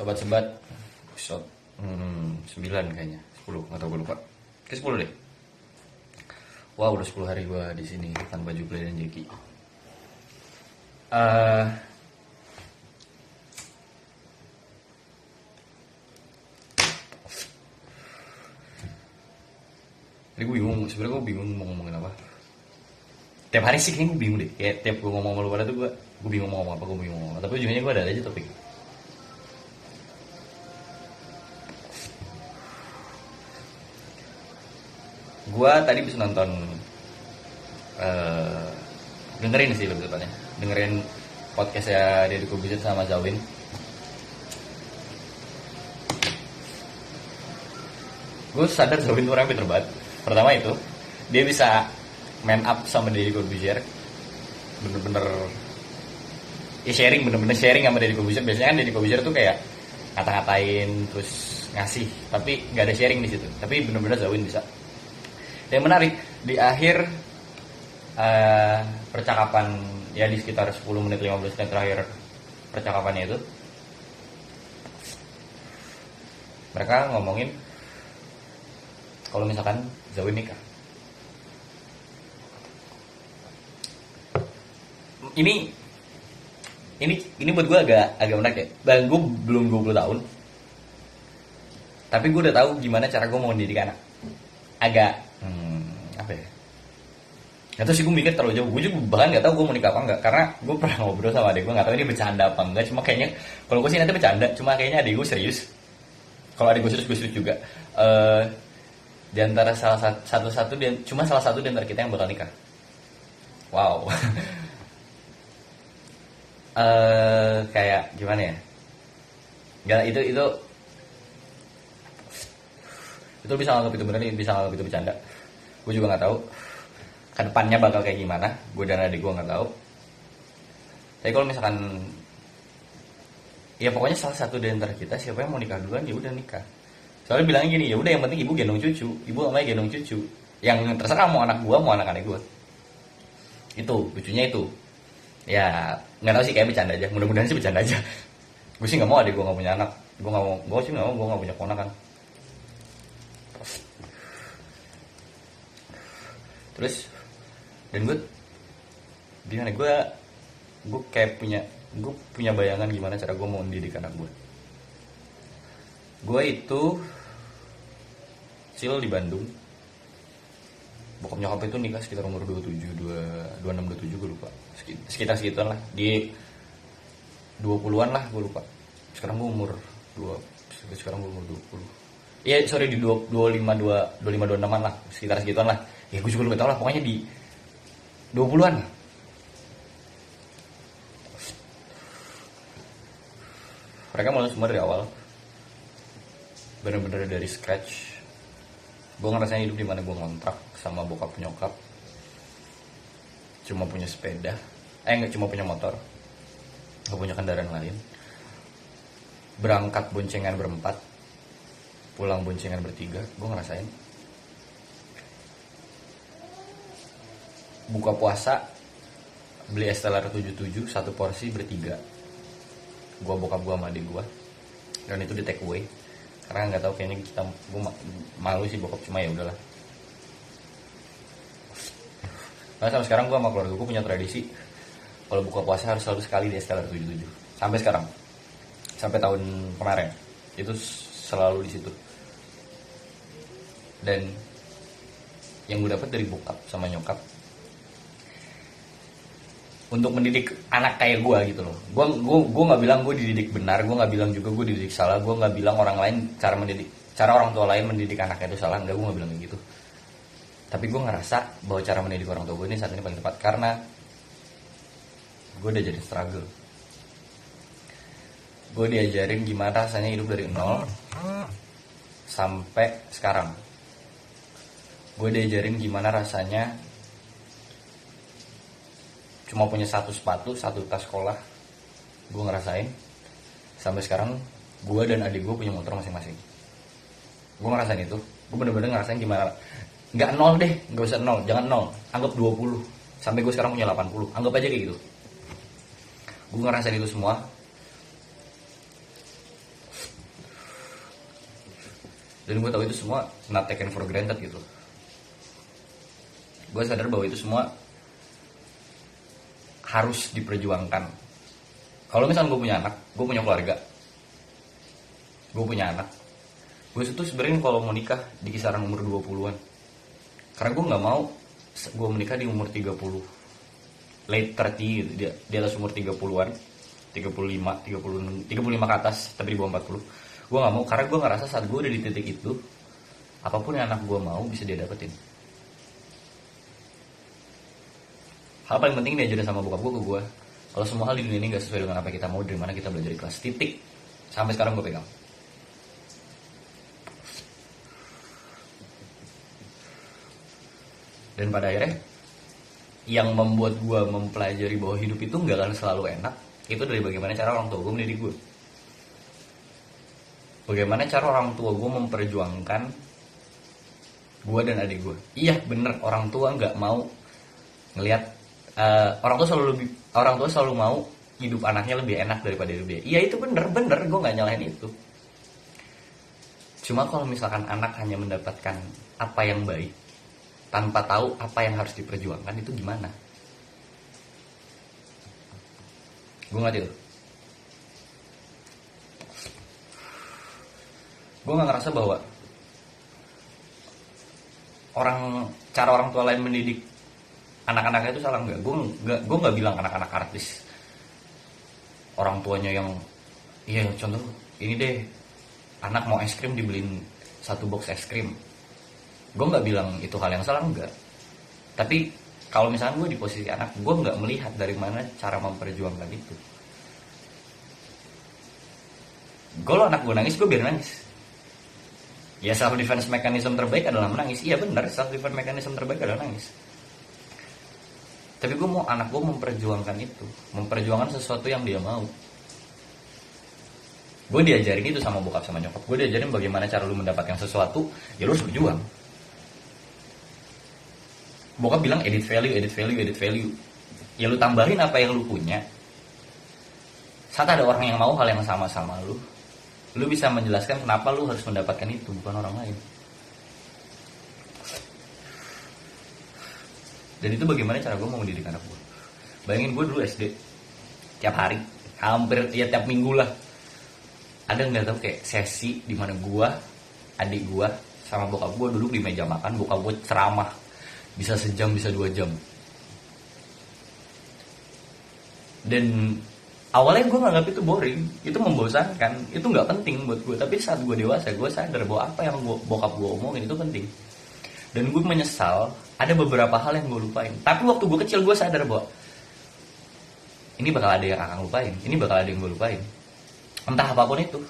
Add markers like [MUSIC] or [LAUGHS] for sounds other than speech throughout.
sobat-sobat episode hmm, 9 kayaknya. 10 nggak tahu gue lupa. Ke 10 deh. Wow udah 10 hari gue di sini tanpa Juple dan Jeki Eh, ini gue bingung sebenarnya gue bingung mau ngomongin apa. Tiap hari sih kayaknya gue bingung deh. Kayak tiap gue ngomong sama lu pada tuh gue gue bingung mau ngomong apa gue bingung mau ngomong apa. Tapi ujungnya gue ada aja topik gue tadi bisa nonton eh dengerin sih lebih tepatnya. Dengerin podcastnya Deddy Kobusier sama Zawin. Gue sadar Zawin tuh orang pinter banget pertama itu dia bisa man up sama Deddy Corbuzier bener-bener ya sharing bener-bener sharing sama Deddy Corbuzier biasanya kan Deddy Corbuzier tuh kayak ngata-ngatain terus ngasih. Tapi nggak ada sharing di situ. Tapi bener-bener Zawin bisa yang menarik di akhir eh, percakapan ya di sekitar 10 menit 15 menit terakhir percakapannya itu mereka ngomongin kalau misalkan Zawin nikah. Ini ini ini buat gue agak agak menarik ya. Dan gue belum 20 tahun. Tapi gue udah tahu gimana cara gue mau mendidik anak. Agak apa ya? Gak tau sih gue mikir terlalu jauh. Gue juga bahkan gak tau gue mau nikah apa enggak Karena gue pernah ngobrol sama adek gue Gak tau ini bercanda apa enggak Cuma kayaknya Kalau gue sih nanti bercanda Cuma kayaknya adek gue serius. Kalau adek gue serius gue serius juga. Eh Di antara salah satu di- Cuma salah satu di antara kita yang bakal nikah. Wow. [LAUGHS] Eh Kayak gimana ya? Gak itu itu itu bisa nganggap itu bener bisa nganggap itu bercanda gue juga nggak tahu. Ke depannya bakal kayak gimana? Gue dan adik gue nggak tahu. Tapi kalau misalkan ya pokoknya salah satu dari antara kita siapa yang mau nikah duluan ya udah nikah. Soalnya bilangnya gini ya udah yang penting ibu gendong cucu. Ibu namanya gendong cucu. Yang terserah mau anak gue mau anak adik gue itu lucunya itu. Ya nggak tahu sih kayak bercanda aja. Mudah-mudahan sih bercanda aja. Gue sih nggak mau adik gue nggak punya anak. Gue nggak mau gue sih nggak mau gue nggak punya ponakan terus dan gue gimana gue gue kayak punya gue punya bayangan gimana cara gue mau mendidik anak gue gue itu kecil di Bandung. Bokap nyokap itu nikah sekitar umur 27 2, 26 27 gue lupa. Sekit- sekitar segituan lah. Di 20-an lah gue lupa. Sekarang gue umur 2 sekarang gue umur 20 Iya sorry di 2, 25 2, 25 26 an lah. Sekitar segituan lah ya gue juga lupa tau lah pokoknya di 20-an lah mereka mulai semua dari awal. Bener-bener dari scratch. Gue ngerasain hidup di mana gue ngontrak sama bokap nyokap. Cuma punya sepeda. Eh nggak cuma punya motor. Gak punya kendaraan lain. Berangkat boncengan berempat. Pulang boncengan bertiga. Gue ngerasain buka puasa beli estelar 77 satu porsi bertiga gua bokap gua sama adik gua. Dan itu di take away. Karena nggak tahu kayaknya kita gua ma- malu sih bokap cuma ya udahlah. Karena sampai sekarang gua sama keluarga gua punya tradisi kalau buka puasa harus selalu sekali di estelar 77 sampai sekarang. Sampai tahun kemarin. Itu selalu di situ. Dan yang gue dapat dari bokap sama nyokap untuk mendidik anak kayak gue gitu loh. Gue gue gue nggak bilang gue dididik benar gue nggak bilang juga gue dididik salah gue nggak bilang orang lain cara mendidik cara orang tua lain mendidik anaknya itu salah enggak gue nggak bilang gitu. Tapi gue ngerasa bahwa cara mendidik orang tua gue ini saat ini paling tepat karena gue udah jadi struggle. Gue diajarin gimana rasanya hidup dari nol sampai sekarang. Gue diajarin gimana rasanya cuma punya satu sepatu satu tas sekolah gue ngerasain. Sampai sekarang gue dan adik gue punya motor masing-masing. Gue ngerasain itu. Gue bener-bener ngerasain gimana. Nggak nol deh nggak usah nol. Jangan nol. Anggap 20 sampai gue sekarang punya 80 anggap aja kayak gitu. Gue ngerasain itu semua. Dan gue tahu itu semua not taken for granted gitu. Gue sadar bahwa itu semua harus diperjuangkan. Kalau misalnya gue punya anak gue punya keluarga gue punya anak gue itu sebenarnya kalau mau nikah di kisaran umur 20-an karena gue nggak mau gue menikah di umur 30 late 30 gitu dia di atas umur 30-an 35 30 35 ke atas tapi di bawah 40 gue nggak mau karena gue ngerasa saat gue udah di titik itu apa pun yang anak gue mau bisa dia dapetin hal paling penting diajarin sama bokap gue ke gue kalau semua hal di dunia ini gak sesuai dengan apa yang kita mau dari mana kita belajar kelas titik. Sampai sekarang gue pegang. Dan pada akhirnya yang membuat gue mempelajari bahwa hidup itu nggak akan selalu enak itu dari bagaimana cara orang tua gue mendidik gue bagaimana cara orang tua gue memperjuangkan gue dan adik gue iya bener orang tua nggak mau ngelihat uh, orang tua selalu lebih orang tua selalu mau hidup anaknya lebih enak daripada hidup dia. Iya itu bener bener. Gue nggak nyalahin itu. Cuma kalau misalkan anak hanya mendapatkan apa yang baik tanpa tahu apa yang harus diperjuangkan itu gimana? Gue nggak tahu gue nggak ngerasa bahwa orang cara orang tua lain mendidik anak-anaknya itu salah nggak? Gue nggak gue nggak bilang anak-anak artis. Orang tuanya yang iya contoh ini deh. Anak mau es krim dibeliin satu box es krim. Gue nggak bilang itu hal yang salah enggak tapi kalau misalnya gue di posisi anak gue nggak melihat dari mana cara memperjuangkan itu. Kalau anak gue nangis gue biar nangis. Ya self defense mechanism terbaik adalah menangis. Iya benar self defense mechanism terbaik adalah nangis tapi gue mau anak gue memperjuangkan itu memperjuangkan sesuatu yang dia mau gue diajarin itu sama bokap sama nyokap gue diajarin bagaimana cara lu mendapatkan sesuatu ya lu harus berjuang bokap bilang edit value, edit value, edit value. Ya lu tambahin apa yang lu punya. Saat ada orang yang mau hal yang sama sama lu, lu bisa menjelaskan kenapa lu harus mendapatkan itu, bukan orang lain. Dan itu bagaimana cara gue mau mendidik anak gue. Bayangin gue dulu SD, tiap hari, hampir ya tiap minggu lah. Ada nggak tahu kayak sesi di mana gue, adik gue, sama bokap gue duduk di meja makan, bokap gue ceramah. Bisa sejam bisa dua jam. Dan awalnya gue nganggap itu boring. Itu membosankan. Itu nggak penting buat gue tapi saat gue dewasa gue sadar bahwa apa yang gua, bokap gue omongin itu penting. Dan gue menyesal ada beberapa hal yang gue lupain. Tapi waktu gue kecil gue sadar bahwa ini bakal ada yang akan lupain. Ini bakal ada yang gue lupain. Entah apa pun itu.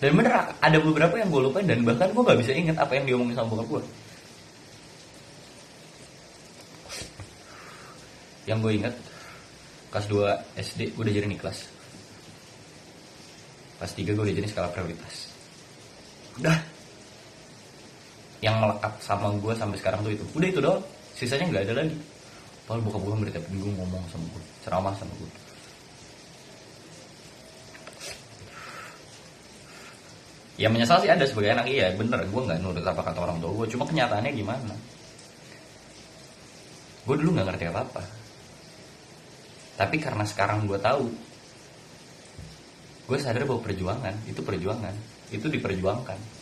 Dan bener ada beberapa yang gue lupain dan bahkan gue nggak bisa ingat apa yang diomongin sama bokap gue yang gue inget kelas 2 SD gue udah jadi kelas kelas 3 gue udah jadi skala prioritas. Udah yang melekat sama gue sampai sekarang tuh itu. Udah itu doang. Sisanya nggak ada lagi. Padahal buka gue tiap minggu ngomong sama gue ceramah sama gue ya menyesal sih ada sebagai anak. Iya bener. Gue nggak nurut apa kata orang tua gue cuma kenyataannya gimana? Gue dulu nggak ngerti apa apa tapi karena sekarang gue tahu gue sadar bahwa perjuangan itu perjuangan. Itu diperjuangkan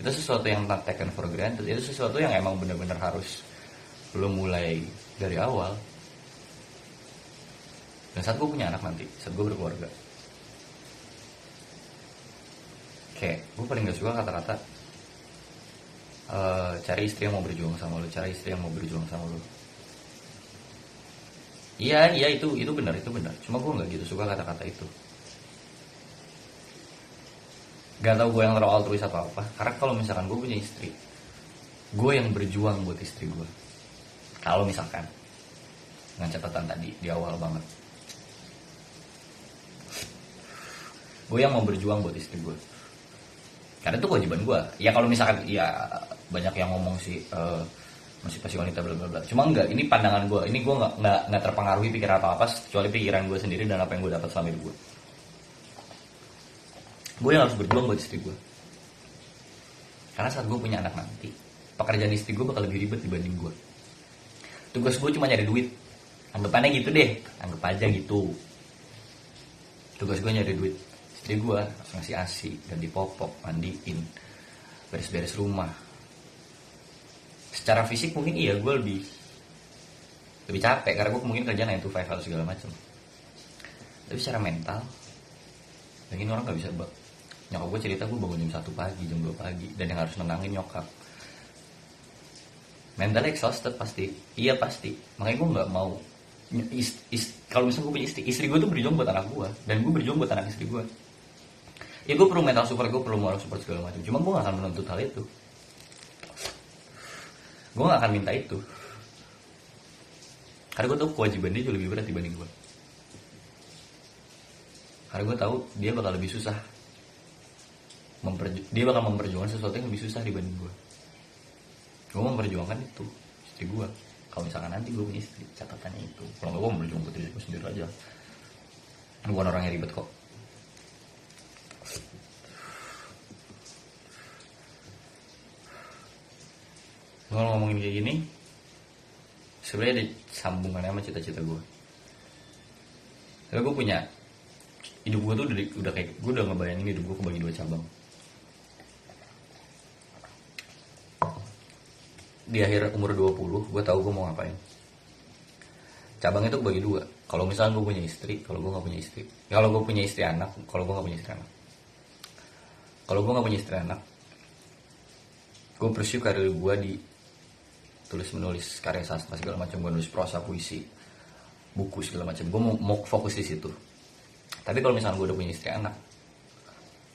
itu sesuatu yang not taken for granted itu sesuatu yang emang benar-benar harus lo mulai dari awal dan saat gue punya anak nanti saat gue berkeluarga kayak gue paling gak suka kata-kata uh, cari istri yang mau berjuang sama lo cari istri yang mau berjuang sama lo Iya, iya itu itu benar, itu benar. Cuma gue nggak gitu suka kata-kata itu. Gak tau gue yang terlalu altruis atau apa. Karena kalau misalkan gue punya istri, gue yang berjuang buat istri gue. Kalau misalkan dengan catatan tadi di awal banget, gue yang mau berjuang buat istri gue. Karena itu kewajiban gue. Ya kalau misalkan ya banyak yang ngomong sih. Uh, masih pasti wanita bla bla bla cuma enggak ini pandangan gue ini gue nggak nggak terpengaruhi pikiran apa apa kecuali pikiran gue sendiri dan apa yang gue dapat selama hidup gue gue yang harus berjuang buat istri gue. Karena saat gue punya anak nanti pekerjaan istri gue bakal lebih ribet dibanding gue. Tugas gue cuma nyari duit. Anggapannya gitu deh. Anggap aja gitu. Tugas gue nyari duit. Istri gue harus ngasih asi dan dipopok mandiin beres-beres rumah. Secara fisik mungkin iya gue lebih lebih capek. Karena gue mungkin kerja 9 to 5 atau segala macam. Tapi secara mental mungkin orang gak bisa nyokap gue cerita gue bangun jam satu pagi jam 2 pagi dan yang harus nenangin nyokap. Mental exhausted pasti. Iya pasti. Makanya gue nggak mau. Kalau misalnya gue punya istri istri gue tuh berjuang buat anak gue dan gue berjuang buat anak istri gue ya gue perlu mental support gue perlu moral support segala macam. Cuma gue gak akan menuntut hal itu. Gue gak akan minta itu. Karena gue tahu kewajiban dia jauh lebih berat dibanding gue karena gue tahu dia bakal lebih susah memperju dia bakal memperjuangkan sesuatu yang lebih susah dibanding gue gue memperjuangkan itu istri gue kalau misalkan nanti gue punya istri catatannya itu. Kalau nggak gue memperjuangkan buat diri gue sendiri aja. Gue orang yang ribet kok. Kalau ngomongin kayak gini sebenarnya ada sambungannya sama cita-cita gue Karena gue punya hidup gue tuh udah, udah kayak gue udah ngebayangin hidup gue kebagi dua cabang di akhir umur 20 gue tahu gue mau ngapain. Cabang itu bagi dua. Kalau misalnya gue punya istri kalau gue nggak punya istri. Kalau gue punya istri anak kalau gue nggak punya istri anak. Kalau gue nggak punya istri anak gue pursue karir gue di tulis menulis karya sastra segala macam. Gue nulis prosa puisi buku segala macam. Gue mau, mau fokus di situ. Tapi kalau misalnya gue udah punya istri anak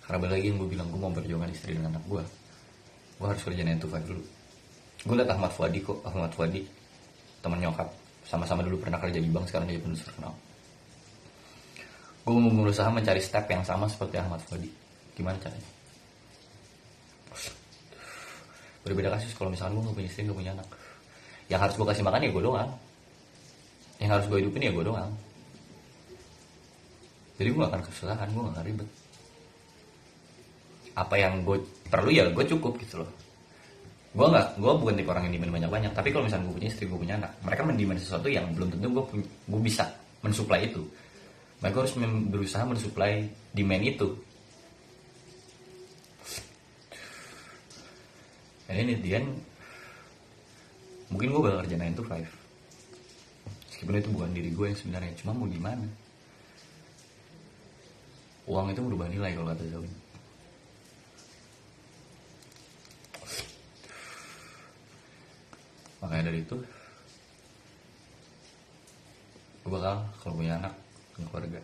karena lagi yang gue bilang gue mau berjuangkan istri dan anak gue gue harus kerja 9 to 5 dulu gue liat Ahmad Fuadi kok. Ahmad Fuadi teman nyokap. Sama-sama dulu pernah kerja di bank sekarang jadi penulis terkenal gue mau berusaha mencari step yang sama seperti Ahmad Fuadi gimana caranya? Berbeda kasus kalau misalnya gue gak punya istri gak punya anak. Yang harus gue kasih makan ya gue doang. Yang harus gue hidupin ya gue doang. Jadi gue gak akan kesusahan gue gak akan ribet. Apa yang gue perlu ya gue cukup gitu loh gue nggak gue bukan tipe orang yang demand banyak banyak tapi kalau misalnya gue punya istri gue punya anak mereka mendemand sesuatu yang belum tentu gue gue bisa mensuplai itu. Mereka harus berusaha mensuplai demand itu. Dan ini dia. Mungkin gue bakal kerja 9 to 5 meskipun itu bukan diri gue yang sebenarnya cuma mau gimana? Uang itu merubah nilai kalau kata Zawin makanya dari itu gue bakal kalau punya anak punya keluarga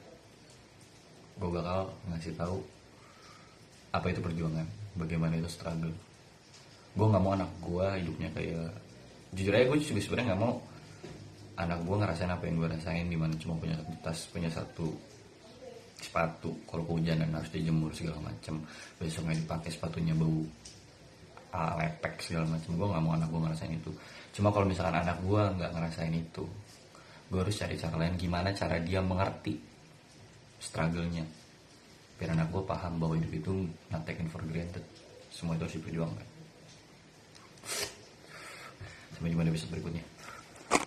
gue bakal ngasih tahu apa itu perjuangan bagaimana itu struggle. Gue nggak mau anak gue hidupnya kayak jujur aja gue juga sebenarnya nggak mau anak gue ngerasain apa yang gue rasain di mana cuma punya satu tas punya satu sepatu kalau kehujanan harus dijemur segala macam besoknya dipakai sepatunya bau uh, lepek segala macam. Gue nggak mau anak gue ngerasain itu. Cuma kalau misalkan anak gue nggak ngerasain itu gue harus cari cara lain. Gimana cara dia mengerti struggle-nya? Biar anak gue paham bahwa hidup itu not taken for granted. Semua itu harus diperjuangkan. Sampai jumpa di episode berikutnya